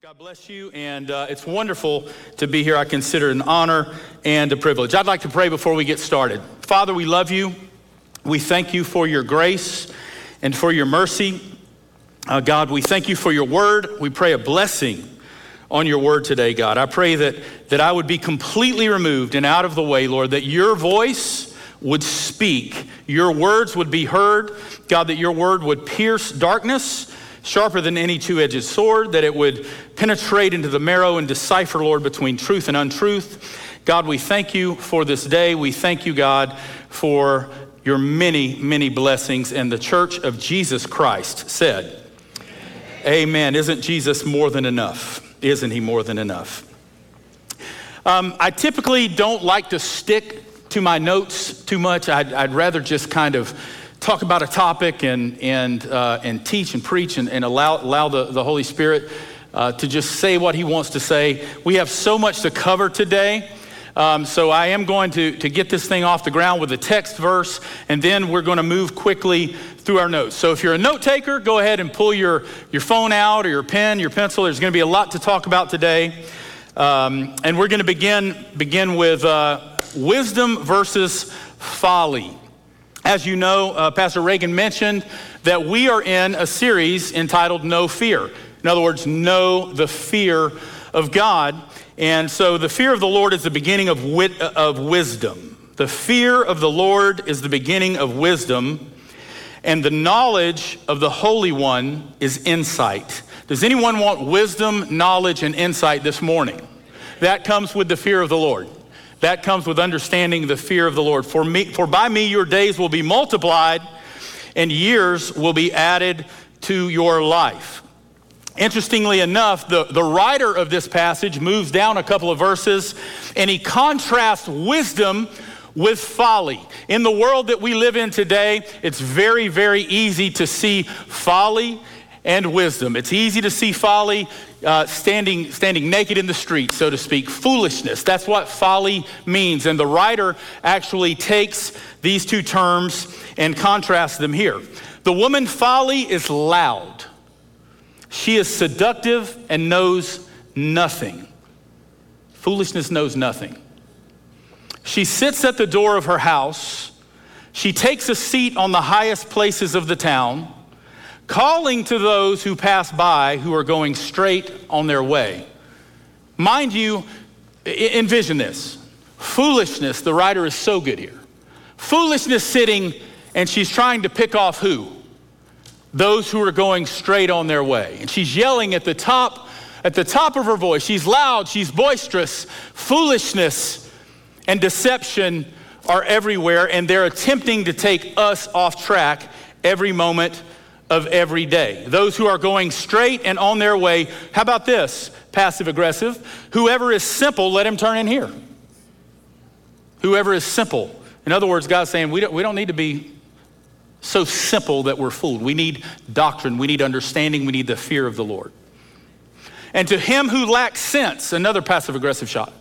God bless you, and uh, it's wonderful to be here. I consider it an honor and a privilege. I'd like to pray before we get started. Father, we love you. We thank you for your grace and for your mercy. Uh, God, we thank you for your word. We pray a blessing on your word today, God. I pray that, that I would be completely removed and out of the way, Lord, that your voice would speak, your words would be heard, God, that your word would pierce darkness sharper than any two edged sword, that it would penetrate into the marrow and decipher, Lord, between truth and untruth. God, we thank you for this day. We thank you, God, for your many, many blessings. And the church of Jesus Christ said, Amen. Amen. Isn't Jesus more than enough? Isn't he more than enough? Um, I typically don't like to stick to my notes too much. I'd, I'd rather just kind of talk about a topic and, and, uh, and teach and preach and, and allow, allow the, the Holy Spirit uh, to just say what He wants to say. We have so much to cover today. Um, so I am going to, to get this thing off the ground with a text verse, and then we're going to move quickly through our notes. So if you're a note taker, go ahead and pull your, your phone out or your pen, your pencil. There's going to be a lot to talk about today. Um, and we're going to begin, begin with uh, wisdom versus folly. As you know, uh, Pastor Reagan mentioned that we are in a series entitled No Fear. In other words, know the fear of God. And so the fear of the Lord is the beginning of, wit- of wisdom. The fear of the Lord is the beginning of wisdom, and the knowledge of the Holy One is insight. Does anyone want wisdom, knowledge, and insight this morning? That comes with the fear of the Lord. That comes with understanding the fear of the Lord. For, me, for by me your days will be multiplied and years will be added to your life. Interestingly enough, the, the writer of this passage moves down a couple of verses and he contrasts wisdom with folly. In the world that we live in today, it's very, very easy to see folly and wisdom. It's easy to see folly uh, standing, standing naked in the street, so to speak. Foolishness, that's what folly means. And the writer actually takes these two terms and contrasts them here. The woman folly is loud, she is seductive and knows nothing. Foolishness knows nothing. She sits at the door of her house. She takes a seat on the highest places of the town calling to those who pass by who are going straight on their way. Mind you, envision this foolishness, the writer is so good here. Foolishness sitting, and she's trying to pick off who? Those who are going straight on their way. And she's yelling at the top, at the top of her voice. She's loud, she's boisterous. Foolishness and deception are everywhere, and they're attempting to take us off track every moment of every day. Those who are going straight and on their way. How about this? Passive aggressive. Whoever is simple, let him turn in here. Whoever is simple. In other words, God's saying we don't, we don't need to be so simple that we're fooled. We need doctrine, we need understanding, we need the fear of the Lord. And to him who lacks sense, another passive aggressive shot.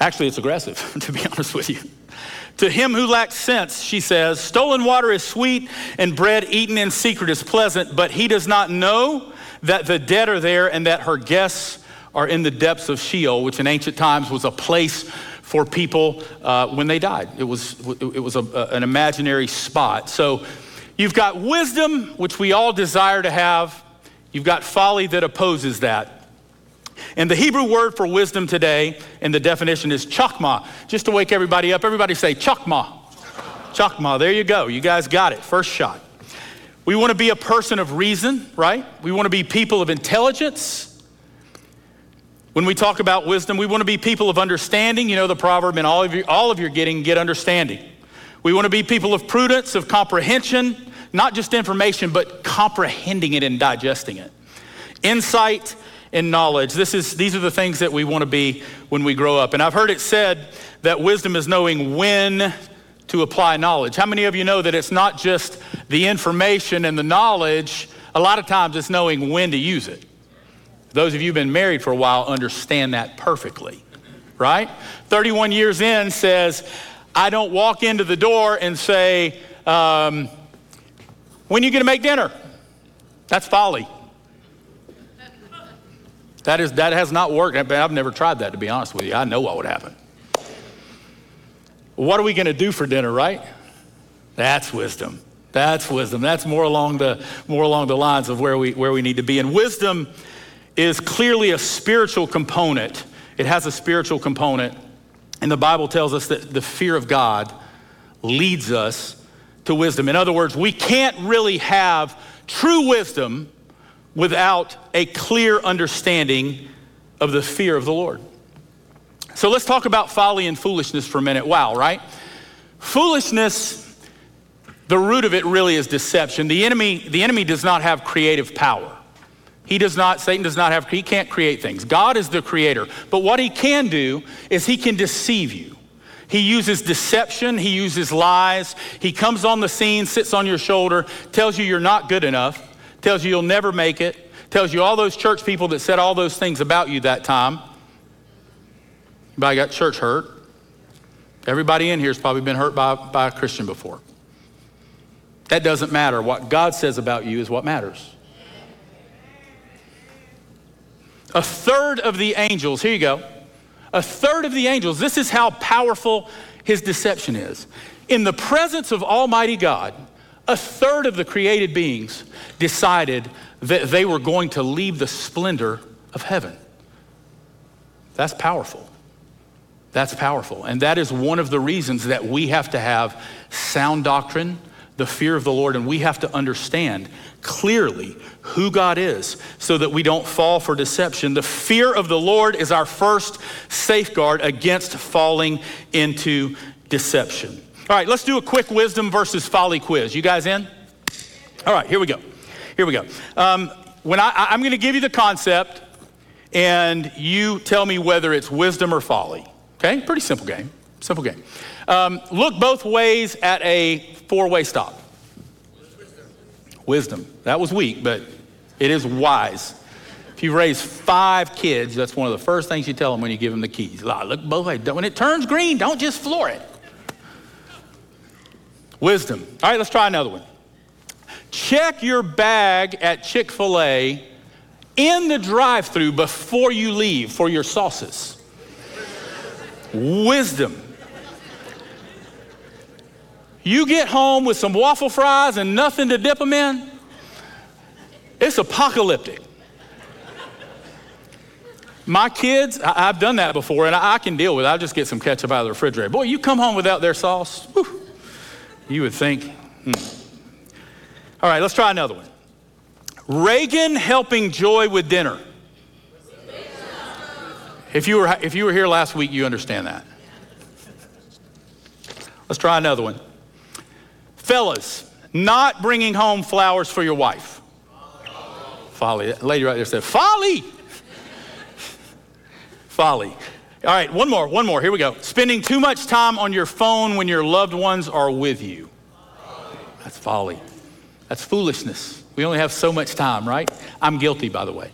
Actually, it's aggressive, to be honest with you. To him who lacks sense, she says, stolen water is sweet and bread eaten in secret is pleasant, but he does not know that the dead are there and that her guests are in the depths of Sheol, which in ancient times was a place for people uh, when they died. It was, it was a, an imaginary spot. So you've got wisdom, which we all desire to have. You've got folly that opposes that. And the Hebrew word for wisdom today, and the definition is chakma. Just to wake everybody up, everybody say chakma. Chakma, there you go. You guys got it. First shot. We want to be a person of reason, right? We want to be people of intelligence. When we talk about wisdom, we want to be people of understanding. You know the proverb, and all of you, all of you are getting, get understanding. We want to be people of prudence, of comprehension, not just information, but comprehending it and digesting it. Insight in knowledge. This is, these are the things that we want to be when we grow up. And I've heard it said that wisdom is knowing when to apply knowledge. How many of you know that it's not just the information and the knowledge? A lot of times it's knowing when to use it. Those of you who've been married for a while understand that perfectly, right? 31 years in says, I don't walk into the door and say, um, When are you going to make dinner? That's folly. That, is, that has not worked. I've never tried that, to be honest with you. I know what would happen. What are we going to do for dinner, right? That's wisdom. That's wisdom. That's more along the, more along the lines of where we, where we need to be. And wisdom is clearly a spiritual component. It has a spiritual component. And the Bible tells us that the fear of God leads us to wisdom. In other words, we can't really have true wisdom without a clear understanding of the fear of the Lord. So let's talk about folly and foolishness for a minute. Wow, right? Foolishness, the root of it really is deception. The enemy, the enemy does not have creative power. He does not, Satan does not have, he can't create things. God is the creator. But what he can do is he can deceive you. He uses deception, he uses lies. He comes on the scene, sits on your shoulder, tells you you're not good enough, tells you you'll never make it, tells you all those church people that said all those things about you that time. Anybody got church hurt? Everybody in here has probably been hurt by, by a Christian before. That doesn't matter. What God says about you is what matters. A third of the angels, here you go. A third of the angels, this is how powerful his deception is. In the presence of Almighty God, a third of the created beings decided that they were going to leave the splendor of heaven. That's powerful. That's powerful. And that is one of the reasons that we have to have sound doctrine, the fear of the Lord, and we have to understand clearly who God is so that we don't fall for deception. The fear of the Lord is our first safeguard against falling into deception. All right, let's do a quick wisdom versus folly quiz. You guys in? All right, here we go. Here we go. Um, when I, I'm going to give you the concept, and you tell me whether it's wisdom or folly. Okay, pretty simple game. Simple game. Um, look both ways at a four-way stop. Wisdom. That was weak, but it is wise. If you raise five kids, that's one of the first things you tell them when you give them the keys. Look both ways. When it turns green, don't just floor it. Wisdom. All right, let's try another one. Check your bag at Chick fil A in the drive through before you leave for your sauces. Wisdom. You get home with some waffle fries and nothing to dip them in, it's apocalyptic. My kids, I, have done that before and I, I, can deal with it. I'll just get some ketchup out of the refrigerator. Boy, you come home without their sauce, whew, you would think, hmm. All right, let's try another one. Reagan helping Joy with dinner. If you, were, if you were here last week, you understand that. Let's try another one. Fellas, not bringing home flowers for your wife. Folly. That lady right there said, Folly. Folly. All right, one more, one more. Here we go. Spending too much time on your phone when your loved ones are with you. That's folly. That's foolishness. We only have so much time, right? I'm guilty, by the way.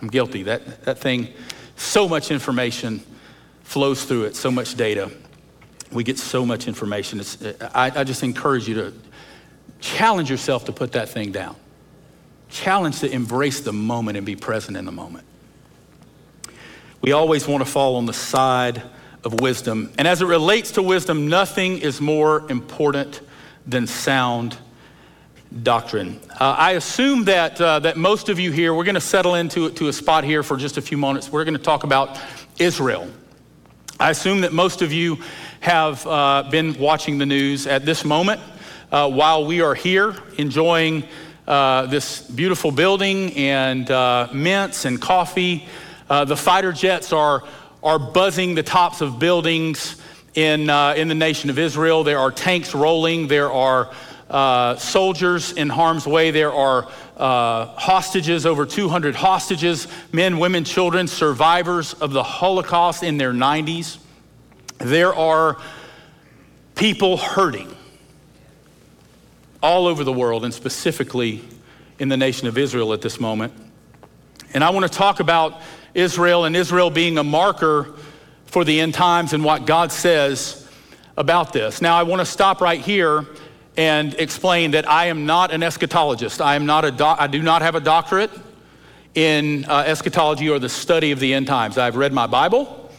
I'm guilty. That, that thing, so much information flows through it, so much data. We get so much information. I, I just encourage you to challenge yourself to put that thing down. Challenge to embrace the moment and be present in the moment. We always want to fall on the side of wisdom. And as it relates to wisdom, nothing is more important than sound doctrine. Uh, I assume that, uh, that most of you here, we're going to settle into to a spot here for just a few moments. We're going to talk about Israel. I assume that most of you have uh, been watching the news at this moment uh, while we are here enjoying uh, this beautiful building and uh, mints and coffee. Uh, the fighter jets are, are buzzing the tops of buildings in, uh, in the nation of Israel. There are tanks rolling. There are soldiers in harm's way. There are hostages, over 200 hostages, men, women, children, survivors of the Holocaust in their 90s. There are people hurting all over the world, and specifically in the nation of Israel at this moment. And I want to talk about Israel and Israel being a marker for the end times and what God says about this. Now, I want to stop right here and explain that I am not an eschatologist. I am not a doc- I do not have a doctorate in uh, eschatology or the study of the end times. I've read my Bible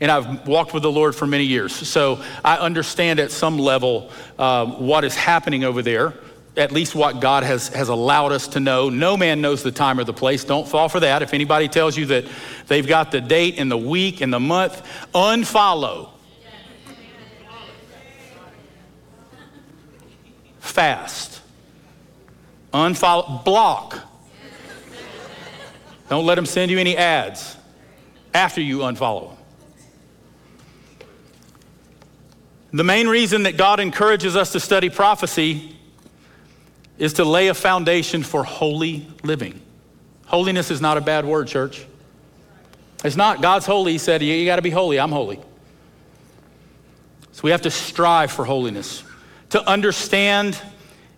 and I've walked with the Lord for many years. So I understand at some level uh, what is happening over there, at least what God has, has allowed us to know. No man knows the time or the place. Don't fall for that. If anybody tells you that they've got the date and the week and the month, unfollow. Fast. Unfollow. Block. Don't let them send you any ads after you unfollow them. The main reason that God encourages us to study prophecy is to lay a foundation for holy living. Holiness is not a bad word, church. It's not. God's holy. He said, You, got to be holy. I'm holy. So we have to strive for holiness, to understand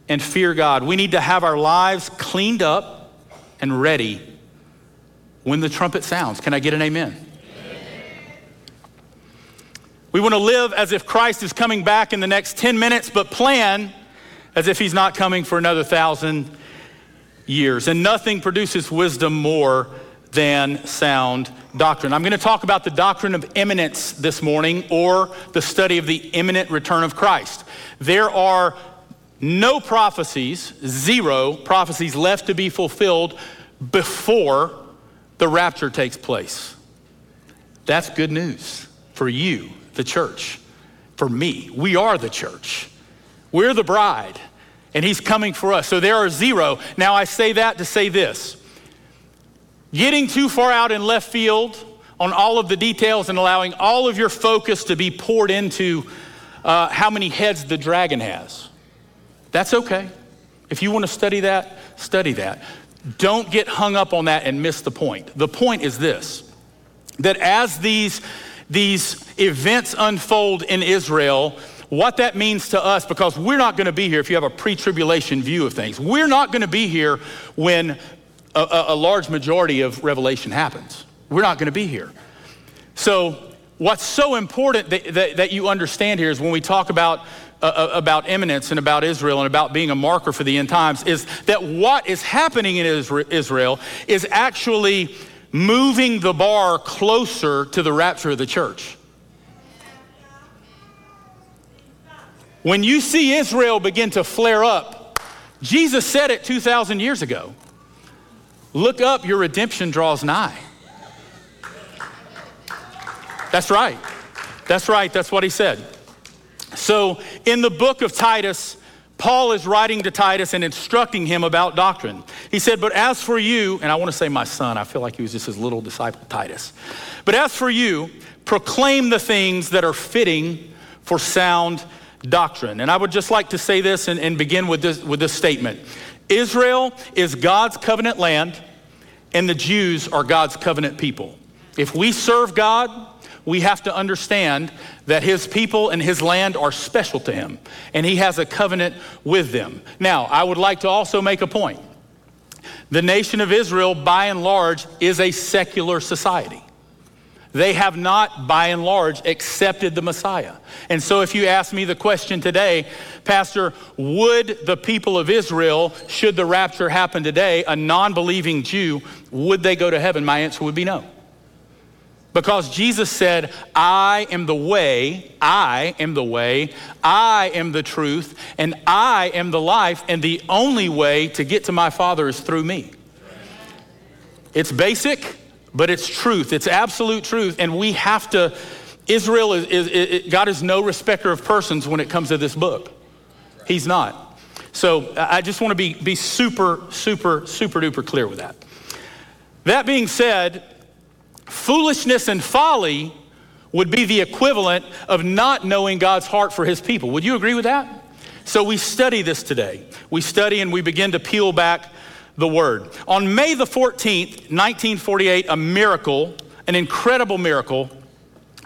and fear God. We need to have our lives cleaned up and ready when the trumpet sounds. Can I get an amen? We want to live as if Christ is coming back in the next 10 minutes, but plan as if he's not coming for another thousand years. And nothing produces wisdom more than sound doctrine. I'm going to talk about the doctrine of imminence this morning or the study of the imminent return of Christ. There are no prophecies, zero prophecies left to be fulfilled before the rapture takes place. That's good news for you the church. For me, we are the church. We're the bride, and he's coming for us. So there are zero. Now, I say that to say this getting too far out in left field on all of the details and allowing all of your focus to be poured into uh, how many heads the dragon has. That's okay. If you want to study that, study that. Don't get hung up on that and miss the point. The point is this that as these these events unfold in Israel, what that means to us, because we're not going to be here if you have a pre tribulation view of things. We're not going to be here when a, a, large majority of Revelation happens. We're not going to be here. So, what's so important that, that, that you understand here is when we talk about uh, uh about imminence and about Israel and about being a marker for the end times is that what is happening in Israel is actually moving the bar closer to the rapture of the church. When you see Israel begin to flare up, Jesus said it 2,000 years ago. Look up, your redemption draws nigh. That's right. That's right. That's what he said. So, in the book of Titus, Paul is writing to Titus and instructing him about doctrine. He said, But as for you, and I want to say my son, I feel like he was just his little disciple, Titus. But as for you, proclaim the things that are fitting for sound doctrine. And I would just like to say this and, and begin with this, with this statement Israel is God's covenant land, and the Jews are God's covenant people. If we serve God, we have to understand that his people and his land are special to him, and he has a covenant with them. Now, I would like to also make a point. The nation of Israel, by and large, is a secular society. They have not, by and large, accepted the Messiah. And so, if you ask me the question today, Pastor, would the people of Israel, should the rapture happen today, a non believing Jew, would they go to heaven? My answer would be no. Because Jesus said, I am the way, I am the way, I am the truth, and I am the life, and the only way to get to my Father is through me. It's basic, but it's truth. It's absolute truth, and we have to. Israel is, is, God is no respecter of persons when it comes to this book. He's not. So I just want to be, be super, super, super duper clear with that. That being said, Foolishness and folly would be the equivalent of not knowing God's heart for his people. Would you agree with that? So we study this today. We study and we begin to peel back the word. On May the 14th, 1948, a miracle, an incredible miracle,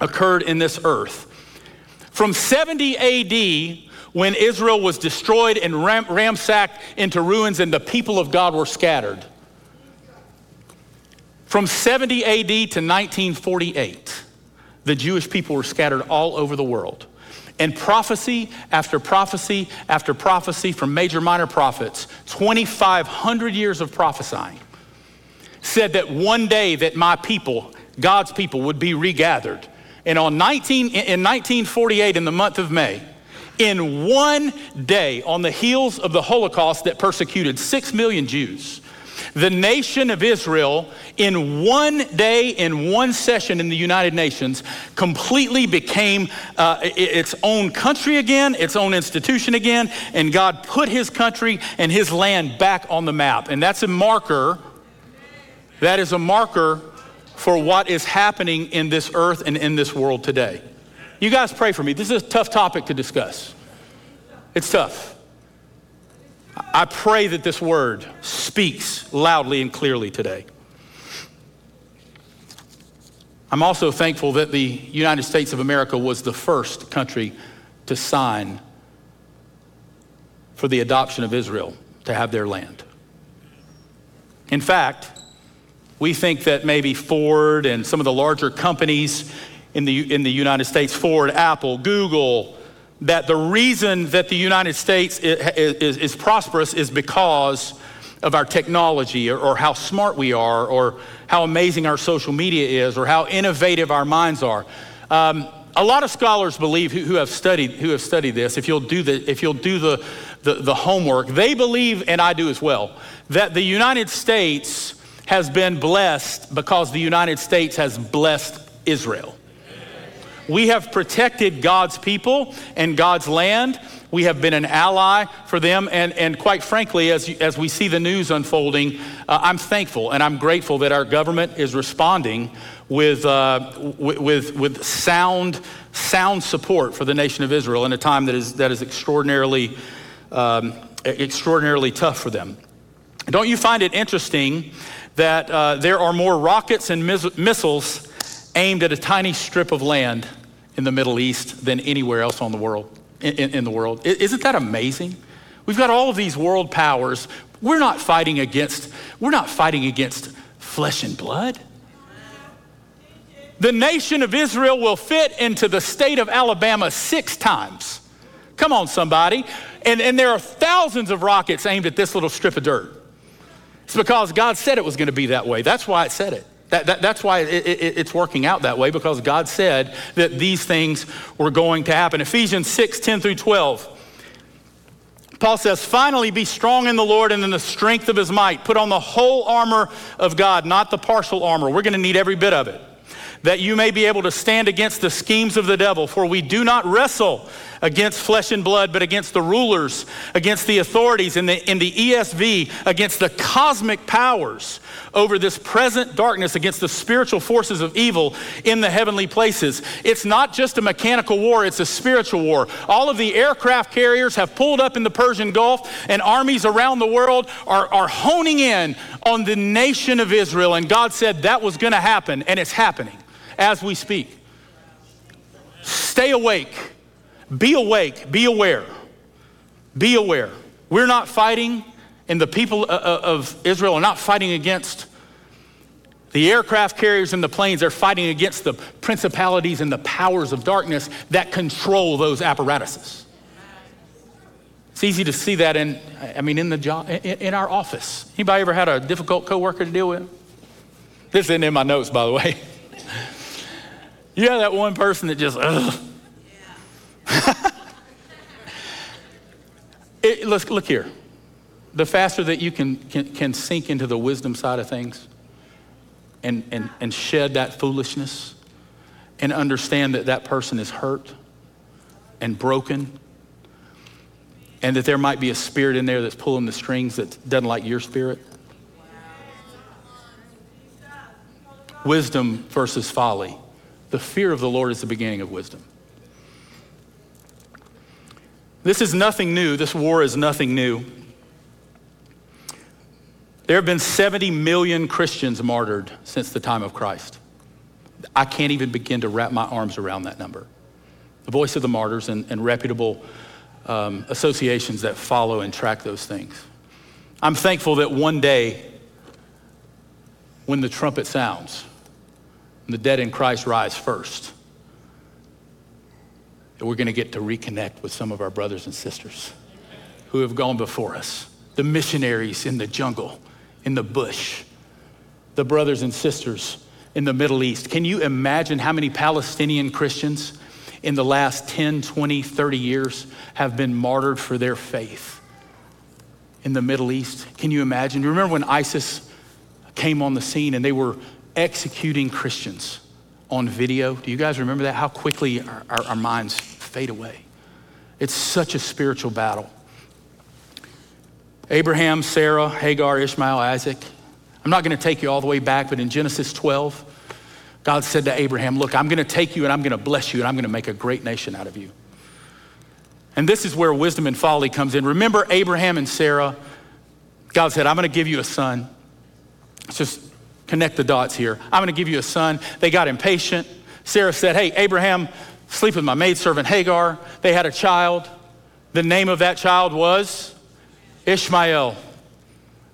occurred in this earth. From 70 AD, when Israel was destroyed and ram- ransacked into ruins and the people of God were scattered, from 70 AD to 1948, the Jewish people were scattered all over the world. And prophecy after prophecy after prophecy from major minor prophets, 2,500 years of prophesying, said that one day that my people, God's people, would be regathered. And on 19, in 1948, in the month of May, in one day, on the heels of the Holocaust that persecuted six million Jews, the nation of Israel, in one day, in one session in the United Nations, completely became uh, its own country again, its own institution again, and God put his country and his land back on the map. And that's a marker, that is a marker for what is happening in this earth and in this world today. You guys pray for me. This is a tough topic to discuss. It's tough. I pray that this word speaks loudly and clearly today. I'm also thankful that the United States of America was the first country to sign for the adoption of Israel to have their land. In fact, we think that maybe Ford and some of the larger companies in the, in the United States, Ford, Apple, Google, that the reason that the United States is, is, is prosperous is because of our technology or, or, how smart we are or how amazing our social media is or how innovative our minds are. Um, a lot of scholars believe who, who, have studied who have studied this if you'll do the if you'll do the, the, the homework they believe and i do as well that the united states has been blessed because the united states has blessed israel we have protected God's people and God's land. We have been an ally for them. And, and quite frankly, as, as we see the news unfolding, uh, I'm thankful and I'm grateful that our government is responding with, uh, with, with sound, sound support for the nation of Israel in a time that is, that is extraordinarily, um, extraordinarily tough for them. Don't you find it interesting that uh, there are more rockets and miss- missiles aimed at a tiny strip of land in the Middle East than anywhere else on the world, in, in, the world. Isn't that amazing? We've got all of these world powers. We're not fighting against, we're not fighting against flesh and blood. The nation of Israel will fit into the state of Alabama six times. Come on, somebody. And, and there are thousands of rockets aimed at this little strip of dirt. It's because God said it was going to be that way. That's why it said it. That, that, that's why it, it, it's working out that way because God said that these things were going to happen. Ephesians 6 10 through 12. Paul says, finally be strong in the Lord and in the strength of his might. Put on the whole armor of God, not the partial armor. We're going to need every bit of it. That you may be able to stand against the schemes of the devil, for we do not wrestle against flesh and blood, but against the rulers, against the authorities, in the, in the ESV, against the cosmic powers over this present darkness, against the spiritual forces of evil in the heavenly places. It's not just a mechanical war, it's a spiritual war. All of the aircraft carriers have pulled up in the Persian Gulf, and armies around the world are, are honing in on the nation of Israel. And God said that was going to happen, and it's happening as we speak. Stay awake be awake, be aware, be aware. We're not fighting, and the people uh, uh, of Israel are not fighting against the aircraft carriers and the planes. They're fighting against the principalities and the powers of darkness that control those apparatuses. It's easy to see that in, I mean, in the job, in, our office. Anybody ever had a difficult coworker to deal with? This isn't in my notes, by the way. you have that one person that just, ugh, it, let's look here. The faster that you can, can, can sink into the wisdom side of things and, and, and shed that foolishness and understand that that person is hurt and broken and that there might be a spirit in there that's pulling the strings that doesn't like your spirit. Wisdom versus folly. The fear of the Lord is the beginning of wisdom. This is nothing new. This war is nothing new. There have been 70 million Christians martyred since the time of Christ. I can't even begin to wrap my arms around that number. The voice of the martyrs and, and reputable um, associations that follow and track those things. I'm thankful that one day, when the trumpet sounds, the dead in Christ rise first, we're going to get to reconnect with some of our brothers and sisters who have gone before us, the missionaries in the jungle, in the bush, the brothers and sisters in the Middle East. Can you imagine how many Palestinian Christians in the last 10, 20, 30 years have been martyred for their faith in the Middle East? Can you imagine? You remember when ISIS came on the scene and they were executing Christians on video? Do you guys remember that? How quickly our, our, our minds fade away. It's such a spiritual battle. Abraham, Sarah, Hagar, Ishmael, Isaac. I'm not going to take you all the way back, but in Genesis 12, God said to Abraham, Look, I'm going to take you and I'm going to bless you and I'm going to make a great nation out of you. And this is where wisdom and folly comes in. Remember Abraham and Sarah? God said, I'm going to give you a son. Let's just connect the dots here. I'm going to give you a son. They got impatient. Sarah said, Hey, Abraham, sleep with my maidservant Hagar. They had a child. The name of that child was Ishmael.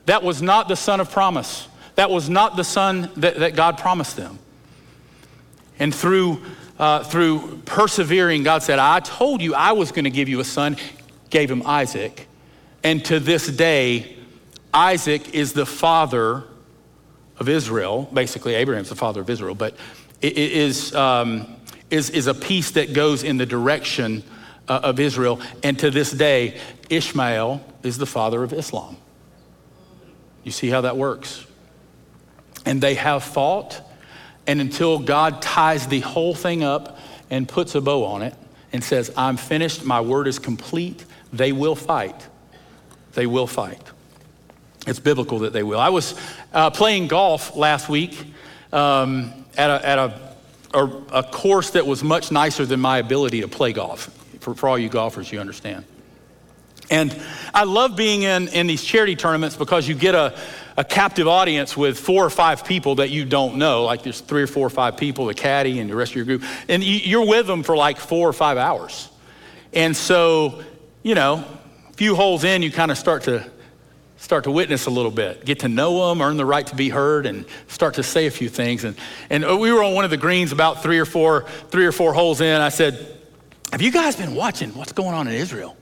That was not the son of promise. That was not the son that, that God promised them. And through, uh, through persevering, God said, I told you I was going to give you a son, gave him Isaac. And to this day, Isaac is the father of Israel. Basically, Abraham's the father of Israel, but it is, um, is, is a piece that goes in the direction uh, of Israel. And to this day, Ishmael is the father of Islam. You see how that works? And they have fought, and until God ties the whole thing up and puts a bow on it and says, I'm finished, my word is complete, they will fight. They will fight. It's biblical that they will. I was uh, playing golf last week um, at, a, at a, a, a, course that was much nicer than my ability to play golf. For, for all you golfers, you understand. And I love being in, in these charity tournaments because you get a, a captive audience with four or five people that you don't know. Like there's three or four or five people, the caddy and the rest of your group. And you're with them for like four or five hours. And so, you know, a few holes in, you kind of start to start to witness a little bit, get to know them, earn the right to be heard, and start to say a few things. And, and uh, we were on one of the greens about three or four, three or four holes in. I said, have you guys been watching what's going on in Israel?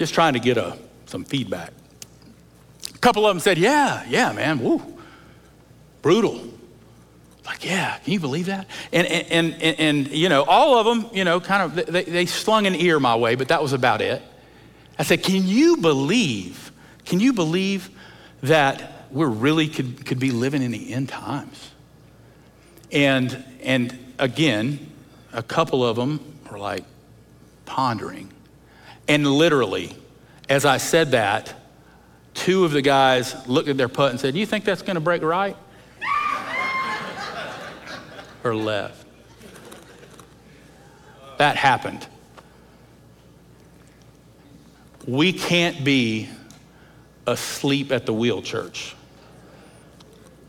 just trying to get a, some feedback. A couple of them said, Yeah, yeah, man, woo, brutal. Like, yeah, can you believe that? And, and, and, and, you know, all of them, you know, kind of, they, they slung an ear my way, but that was about it. I said, Can you believe, can you believe that we're really could, could be living in the end times? And, and again, a couple of them were like pondering. And literally, as I said that, two of the guys looked at their putt and said, Do You think that's going to break right? or left? That happened. We can't be asleep at the wheel, church.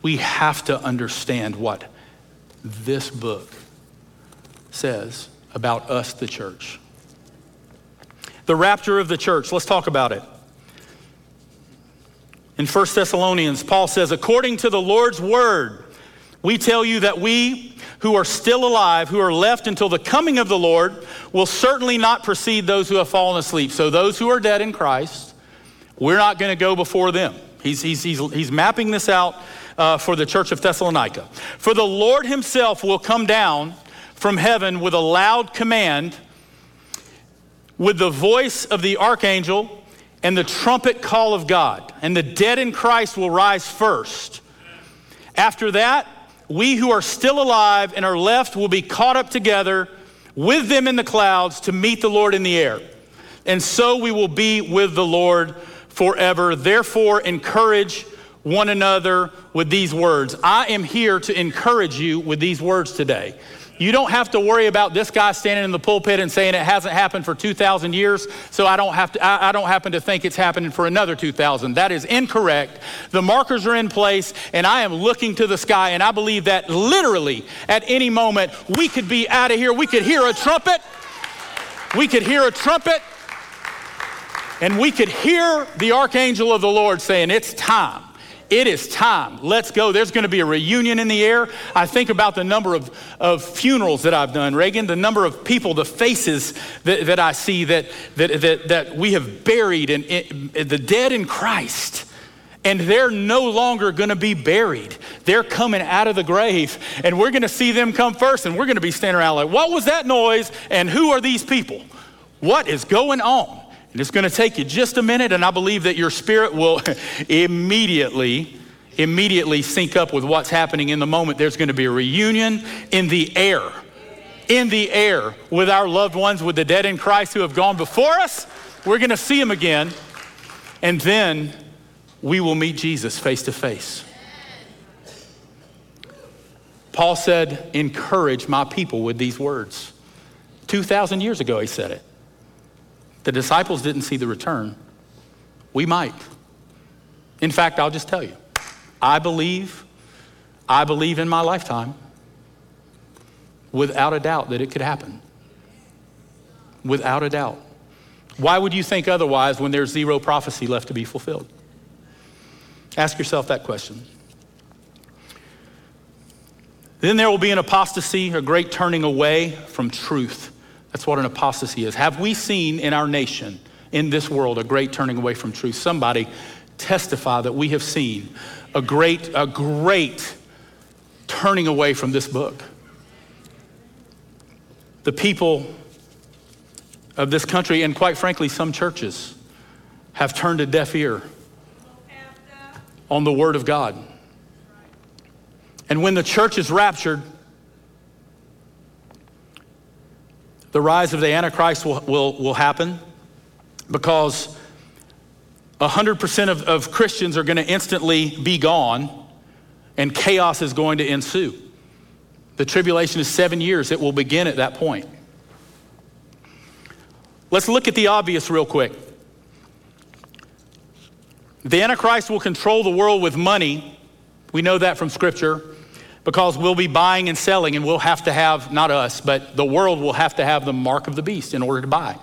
We have to understand what this book says about us, the church the rapture of the church. Let's talk about it. In 1 Thessalonians, Paul says, according to the Lord's word, we tell you that we who are still alive, who are left until the coming of the Lord, will certainly not precede those who have fallen asleep. So those who are dead in Christ, we're not going to go before them. He's, he's, he's, he's mapping this out uh, for the church of Thessalonica. For the Lord himself will come down from heaven with a loud command with the voice of the archangel and the trumpet call of God. And the dead in Christ will rise first. After that, we who are still alive and are left will be caught up together with them in the clouds to meet the Lord in the air. And so we will be with the Lord forever. Therefore, encourage one another with these words. I am here to encourage you with these words today. You don't have to worry about this guy standing in the pulpit and saying it hasn't happened for 2,000 years, so I don't, have to, I, I don't happen to think it's happening for another 2,000. That is incorrect. The markers are in place, and I am looking to the sky, and I believe that literally at any moment we could be out of here. We could hear a trumpet. We could hear a trumpet. And we could hear the archangel of the Lord saying, It's time. It is time. Let's go. There's going to be a reunion in the air. I think about the number of, of funerals that I've done, Reagan, the number of people, the faces that, that I see that, that, that, that we have buried, and the dead in Christ. and they're no longer going to be buried. They're coming out of the grave, and we're going to see them come first, and we're going to be standing around like, What was that noise? And who are these people? What is going on? And it's going to take you just a minute, and I believe that your spirit will immediately, immediately sync up with what's happening in the moment. There's going to be a reunion in the air, in the air with our loved ones, with the dead in Christ who have gone before us. We're going to see them again, and then we will meet Jesus face to face. Paul said, Encourage my people with these words. 2,000 years ago, he said it. The disciples didn't see the return. We might. In fact, I'll just tell you I believe, I believe in my lifetime, without a doubt, that it could happen. Without a doubt. Why would you think otherwise when there's zero prophecy left to be fulfilled? Ask yourself that question. Then there will be an apostasy, a great turning away from truth. That's what an apostasy is. Have we seen in our nation, in this world, a great turning away from truth? Somebody testify that we have seen a great, a great turning away from this book. The people of this country, and quite frankly, some churches, have turned a deaf ear on the Word of God. And when the church is raptured, the rise of the Antichrist will, will, will happen because 100% of, of Christians are going to instantly be gone and chaos is going to ensue. The tribulation is seven years, it will begin at that point. Let's look at the obvious real quick. The Antichrist will control the world with money. We know that from Scripture because we'll be buying and selling, and we'll have to have, not us, but the world will have to have the mark of the beast in order to buy.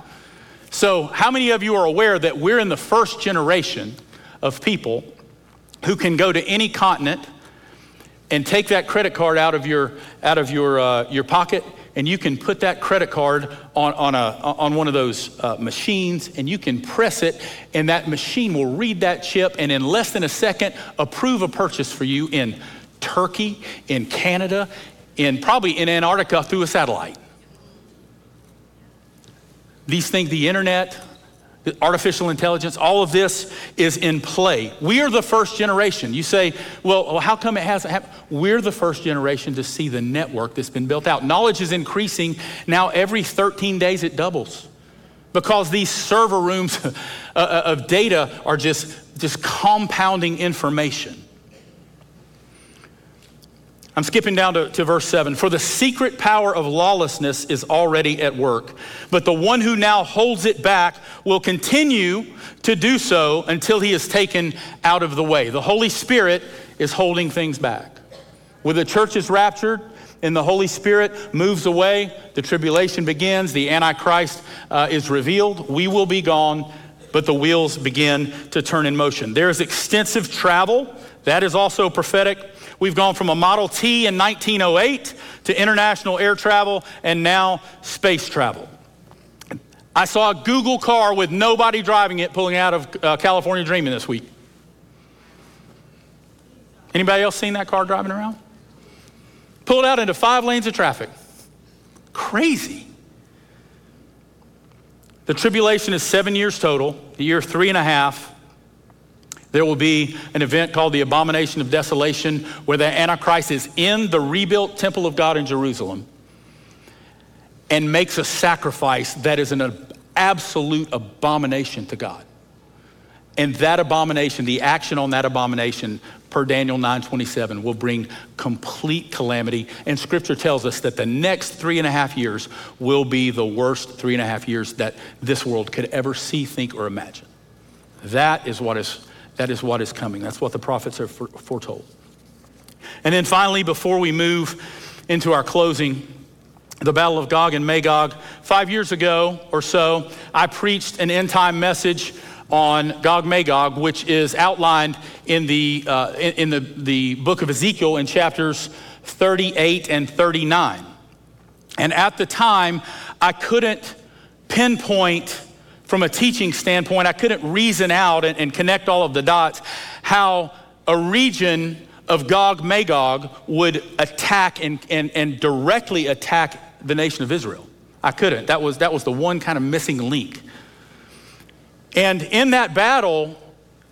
So, how many of you are aware that we're in the first generation of people who can go to any continent and take that credit card out of your, out of your, uh, your pocket and you can put that credit card on, on, a, on one of those uh, machines and you can press it, and that machine will read that chip and in less than a second approve a purchase for you in Turkey, in Canada, in probably in Antarctica through a satellite. These things, the internet, the artificial intelligence, all of this is in play. We are the first generation. You say, well, how come it hasn't happened? We're the first generation to see the network that's been built out. Knowledge is increasing. Now, every 13 days, it doubles because these server rooms uh, uh, of data are just, just compounding information. I'm skipping down to, to verse 7. For the secret power of lawlessness is already at work, but the one who now holds it back will continue to do so until he is taken out of the way. The Holy Spirit is holding things back. When the church is raptured and the Holy Spirit moves away, the tribulation begins, the Antichrist uh, is revealed, we will be gone, but the wheels begin to turn in motion. There is extensive travel, that is also prophetic. We've gone from a Model T in 1908 to international air travel and now space travel. I saw a Google car with nobody driving it pulling out of uh, California Dreaming this week. Anybody else seen that car driving around? Pulled out into five lanes of traffic. Crazy. The tribulation is seven years total, the year three and a half there will be an event called the Abomination of Desolation where the Antichrist is in the rebuilt temple of God in Jerusalem and makes a sacrifice that is an absolute abomination to God. And that abomination, the action on that abomination, per Daniel 9:27, will bring complete calamity. And scripture tells us that the next three and a half years will be the worst three and a half years that this world could ever see, think, or imagine. That is what is that is what is coming. That's what the prophets are foretold. And then finally, before we move into our closing, the Battle of Gog and Magog. Five years ago or so, I preached an end time message on Gog Magog, which is outlined in the, uh, in, in the, the book of Ezekiel in chapters 38 and 39. And at the time, I couldn't pinpoint from a teaching standpoint, I couldn't reason out and, and, connect all of the dots how a region of Gog Magog would attack and, and, and directly attack the nation of Israel. I couldn't. That was, that was the one kind of missing link. And in that battle,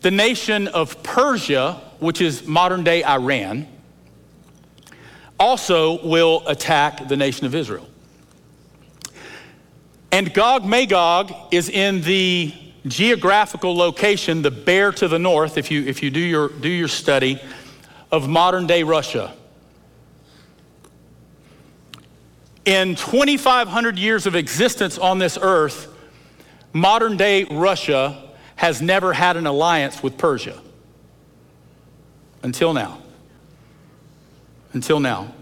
the nation of Persia, which is modern day Iran, also will attack the nation of Israel. And Gog Magog is in the geographical location, the bear to the north, if you, if you do, your, do your study, of modern day Russia. In 2,500 years of existence on this earth, modern day Russia has never had an alliance with Persia. Until now. Until now.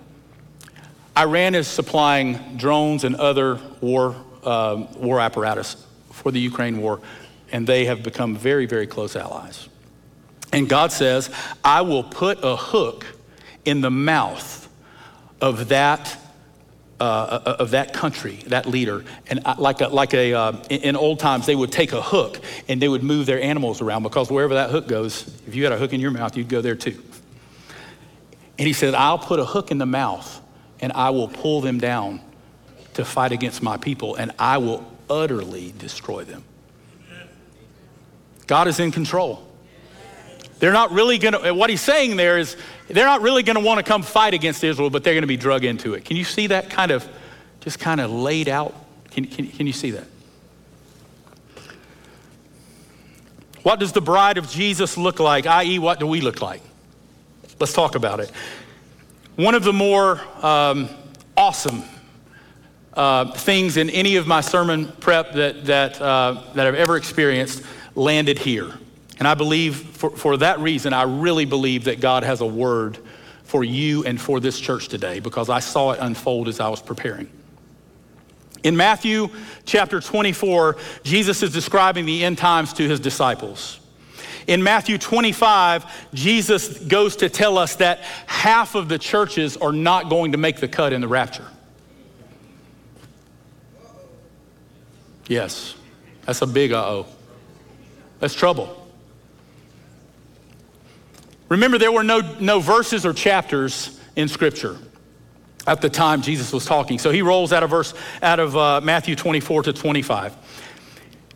Iran is supplying drones and other war, um, war apparatus for the Ukraine war, and they have become very, very close allies. And God says, I will put a hook in the mouth of that. Uh, of that country, that leader, and like a, like a uh, in old times, they would take a hook and they would move their animals around because wherever that hook goes, if you had a hook in your mouth, you'd go there too. And he said, I'll put a hook in the mouth and I will pull them down to fight against my people, and I will utterly destroy them. God is in control. They're not really going to, what he's saying there is, they're not really going to want to come fight against Israel, but they're going to be drug into it. Can you see that kind of, just kind of laid out? Can, can, can you see that? What does the bride of Jesus look like, i.e., what do we look like? Let's talk about it. One of the more um, awesome uh, things in any of my sermon prep that, that, uh, that I've ever experienced landed here. And I believe for, for that reason, I really believe that God has a word for you and for this church today because I saw it unfold as I was preparing. In Matthew chapter 24, Jesus is describing the end times to his disciples. In Matthew 25, Jesus goes to tell us that half of the churches are not going to make the cut in the rapture. Yes, that's a big uh oh. That's trouble. Remember, there were no, no verses or chapters in Scripture at the time Jesus was talking. So he rolls out of verse out of uh, Matthew 24 to 25.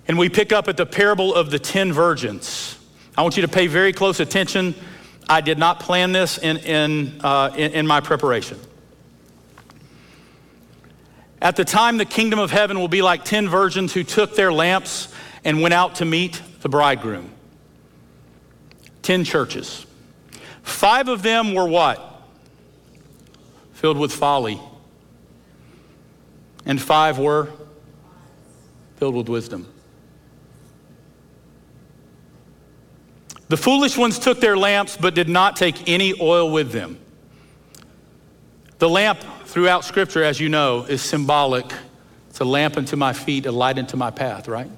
And we pick up at the parable of the 10 virgins. I want you to pay very close attention. I did not plan this in, in, uh, in, in my preparation. At the time, the kingdom of heaven will be like 10 virgins who took their lamps and went out to meet the bridegroom. 10 churches. Five of them were what? Filled with folly. And five were filled with wisdom. The foolish ones took their lamps, but did not take any oil with them. The lamp throughout Scripture, as you know, is symbolic. It's a lamp unto my feet, a light unto my path, right?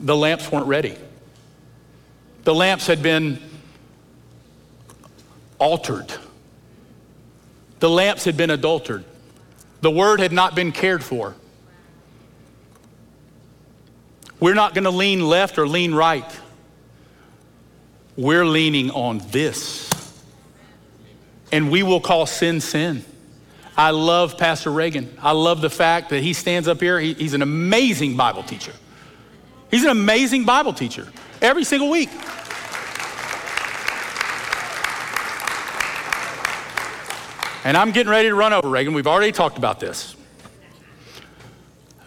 The lamps weren't ready. The lamps had been altered. The lamps had been adulterated. The word had not been cared for. We're not going to lean left or lean right. We're leaning on this. And we will call sin sin. I love Pastor Reagan. I love the fact that he stands up here. He, he's an amazing Bible teacher. He's an amazing Bible teacher every single week. And I'm getting ready to run over Reagan. We've already talked about this.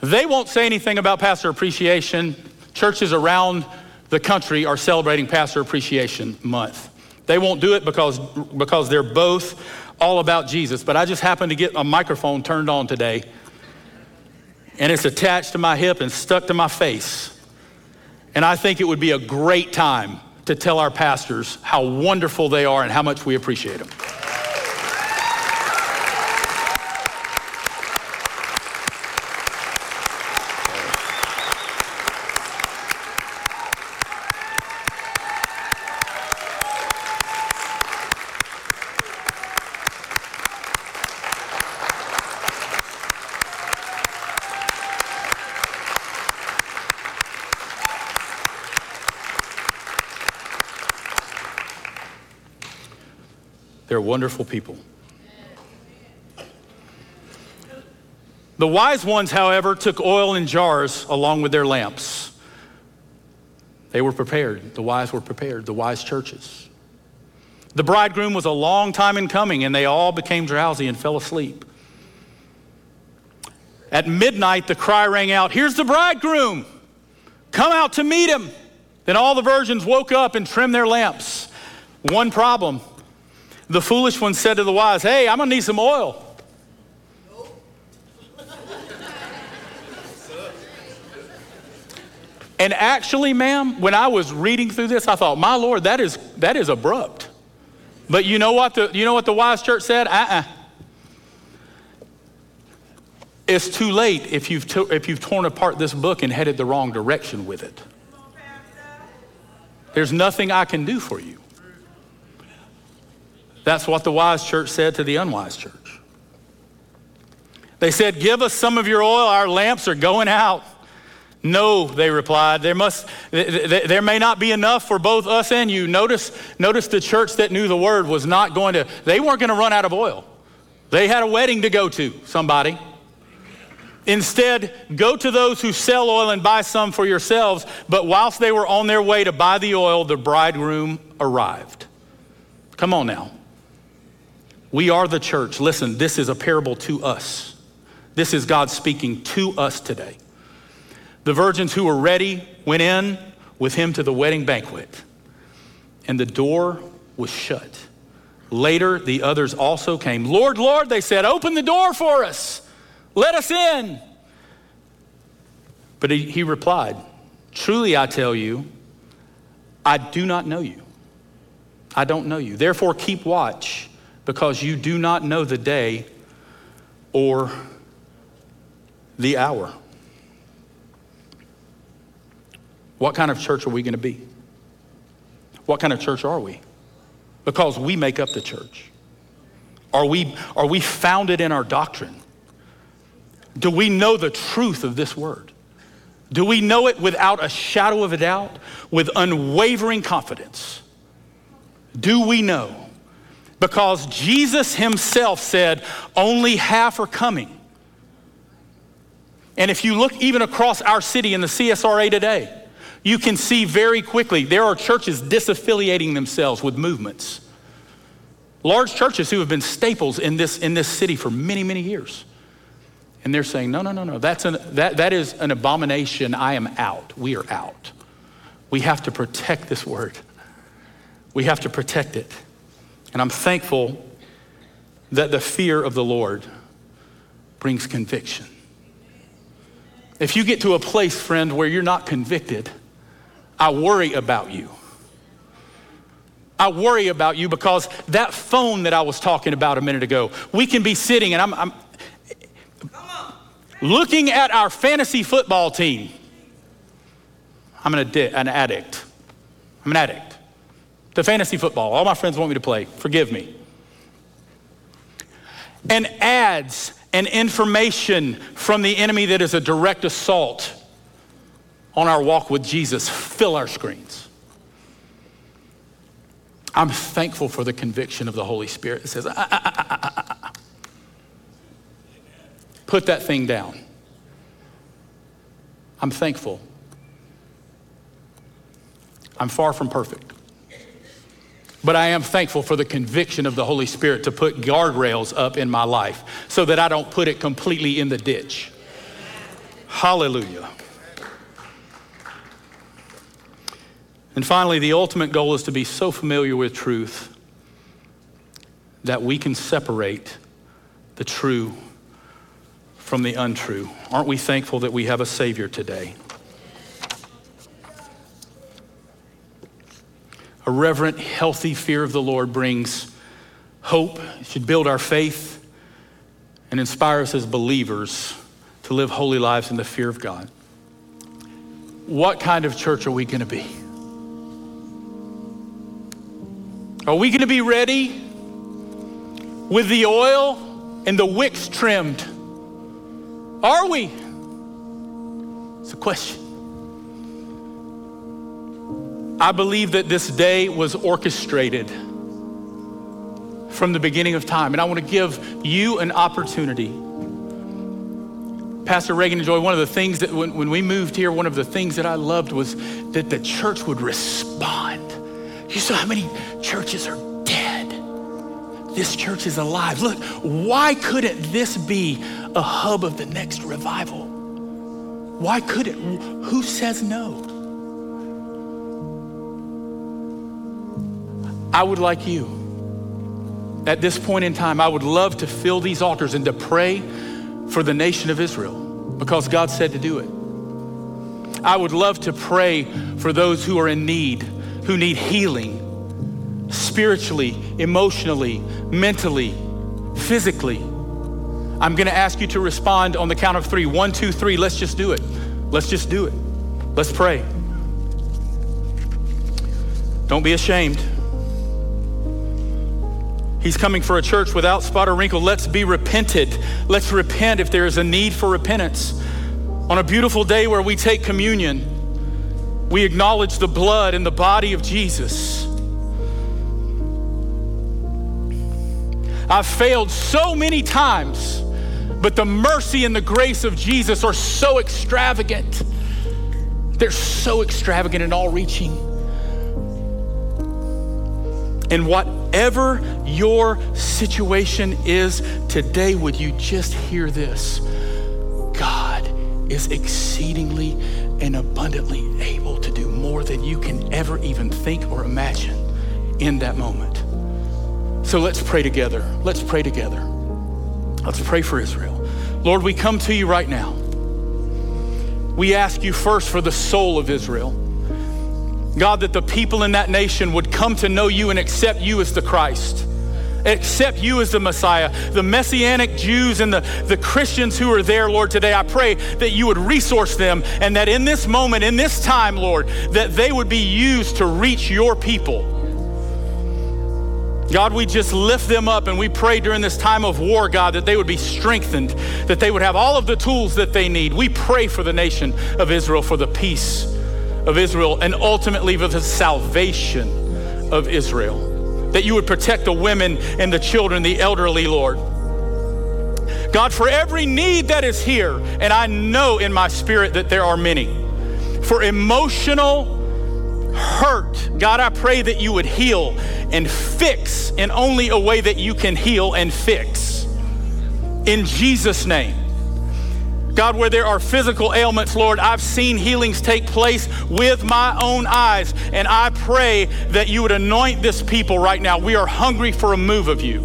They won't say anything about pastor appreciation. Churches around the country are celebrating Pastor Appreciation Month. They won't do it because, because they're both all about Jesus, but I just happened to get a microphone turned on today, and it's attached to my hip and stuck to my face. And I think it would be a great time to tell our pastors how wonderful they are and how much we appreciate them. Wonderful people. The wise ones, however, took oil in jars along with their lamps. They were prepared. The wise were prepared, the wise churches. The bridegroom was a long time in coming, and they all became drowsy and fell asleep. At midnight, the cry rang out, Here's the bridegroom! Come out to meet him! Then all the virgins woke up and trimmed their lamps. One problem the foolish one said to the wise, Hey, I'm gonna need some oil. And actually, ma'am, when I was reading through this, I thought, my Lord, that is, that is abrupt. But you know what the, you know what the wise church said? Uh-uh. It's too late if you've, to, if you've torn apart this book and headed the wrong direction with it. There's nothing I can do for you. That's what the wise church said to the unwise church. They said, Give us some of your oil, our lamps are going out. No, they replied. There must there may not be enough for both us and you. Notice notice the church that knew the word was not going to they weren't going to run out of oil. They had a wedding to go to, somebody. Instead, go to those who sell oil and buy some for yourselves. But whilst they were on their way to buy the oil, the bridegroom arrived. Come on now. We are the church. Listen, this is a parable to us. This is God speaking to us today. The virgins who were ready went in with him to the wedding banquet, and the door was shut. Later, the others also came. Lord, Lord, they said, open the door for us. Let us in. But he, replied, Truly I tell you, I do not know you. I don't know you. Therefore, keep watch, because you do not know the day or the hour. What kind of church are we going to be? What kind of church are we? Because we make up the church. Are we, are we founded in our doctrine? Do we know the truth of this word? Do we know it without a shadow of a doubt, with unwavering confidence? Do we know? Because Jesus himself said, only half are coming. And if you look even across our city in the CSRA today, you can see very quickly there are churches disaffiliating themselves with movements. Large churches who have been staples in this, in this city for many, many years. And they're saying, no, no, no, no, that's an, that, that is an abomination. I am out. We are out. We have to protect this word. We have to protect it. And I'm thankful that the fear of the Lord brings conviction. If you get to a place, friend, where you're not convicted, I worry about you. I worry about you because that phone that I was talking about a minute ago, we can be sitting and I'm, I'm looking at our fantasy football team. I'm an, an addict. I'm an addict. The fantasy football. All my friends want me to play. Forgive me. And ads and information from the enemy that is a direct assault on our walk with Jesus fill our screens. I'm thankful for the conviction of the Holy Spirit that says, ah, ah, ah, put that thing down. I'm thankful. I'm far from perfect. But I am thankful for the conviction of the Holy Spirit to put guardrails up in my life so that I don't put it completely in the ditch. Hallelujah. And finally, the ultimate goal is to be so familiar with truth that we can separate the true from the untrue. Aren't we thankful that we have a Savior today? A reverent, healthy fear of the Lord brings hope, it should build our faith, and inspire us as believers to live holy lives in the fear of God. What kind of church are we going to be? Are we going to be ready with the oil and the wicks trimmed? Are we? It's a question. I believe that this day was orchestrated from the beginning of time. And I want to give you an opportunity. Pastor Reagan and Joy, one of the things that when, when we moved here, one of the things that I loved was that the church would respond. You saw how many churches are dead. This church is alive. Look, why couldn't this be a hub of the next revival? Why could it? Who says no? I would like you, at this point in time, I would love to fill these altars and to pray for the nation of Israel because God said to do it. I would love to pray for those who are in need, who need healing spiritually, emotionally, mentally, physically. I'm gonna ask you to respond on the count of three. One, two, three. Let's just do it. Let's just do it. Let's pray. Don't be ashamed. He's coming for a church without spot or wrinkle. Let's be repented. Let's repent if there is a need for repentance. On a beautiful day where we take communion, we acknowledge the blood and the body of Jesus. I've failed so many times, but the mercy and the grace of Jesus are so extravagant. They're so extravagant and all reaching. And whatever your situation is today, would you just hear this? God is exceedingly and abundantly able to do more than you can ever even think or imagine in that moment. So let's pray together. Let's pray together. Let's pray for Israel. Lord, we come to you right now. We ask you first for the soul of Israel. God, that the people in that nation would come to know you and accept you as the Christ, accept you as the Messiah. The Messianic Jews and the, the Christians who are there, Lord, today, I pray that you would resource them and that in this moment, in this time, Lord, that they would be used to reach your people. God, we just lift them up and we pray during this time of war, God, that they would be strengthened, that they would have all of the tools that they need. We pray for the nation of Israel, for the peace of Israel, and ultimately for the salvation of Israel. That you would protect the women and the children, the elderly, Lord. God, for every need that is here, and I know in my spirit that there are many, for emotional hurt, God, I pray that you would heal and fix in only a way that you can heal and fix. In Jesus' name. God, where there are physical ailments, Lord, I've seen healings take place with my own eyes. And I pray that you would anoint this people right now. We are hungry for a move of you.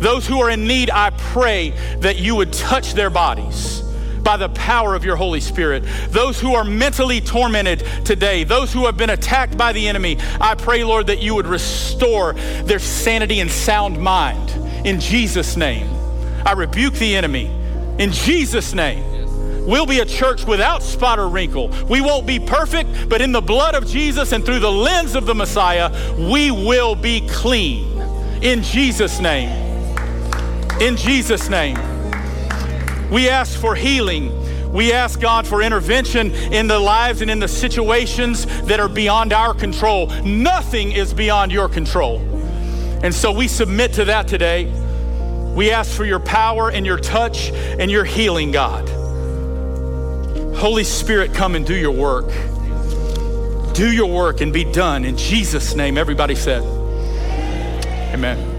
Those who are in need, I pray that you would touch their bodies by the power of your Holy Spirit. Those who are mentally tormented today, those who have been attacked by the enemy, I pray, Lord, that you would restore their sanity and sound mind. In Jesus' name, I rebuke the enemy in Jesus' name. We'll be a church without spot or wrinkle. We won't be perfect, but in the blood of Jesus and through the lens of the Messiah, we will be clean. In Jesus' name. In Jesus' name. We ask for healing. We ask God for intervention in the lives and in the situations that are beyond our control. Nothing is beyond your control. And so we submit to that today. We ask for your power and your touch and your healing, God. Holy Spirit, come and do your work. Do your work and be done. In Jesus' name, everybody said, Amen.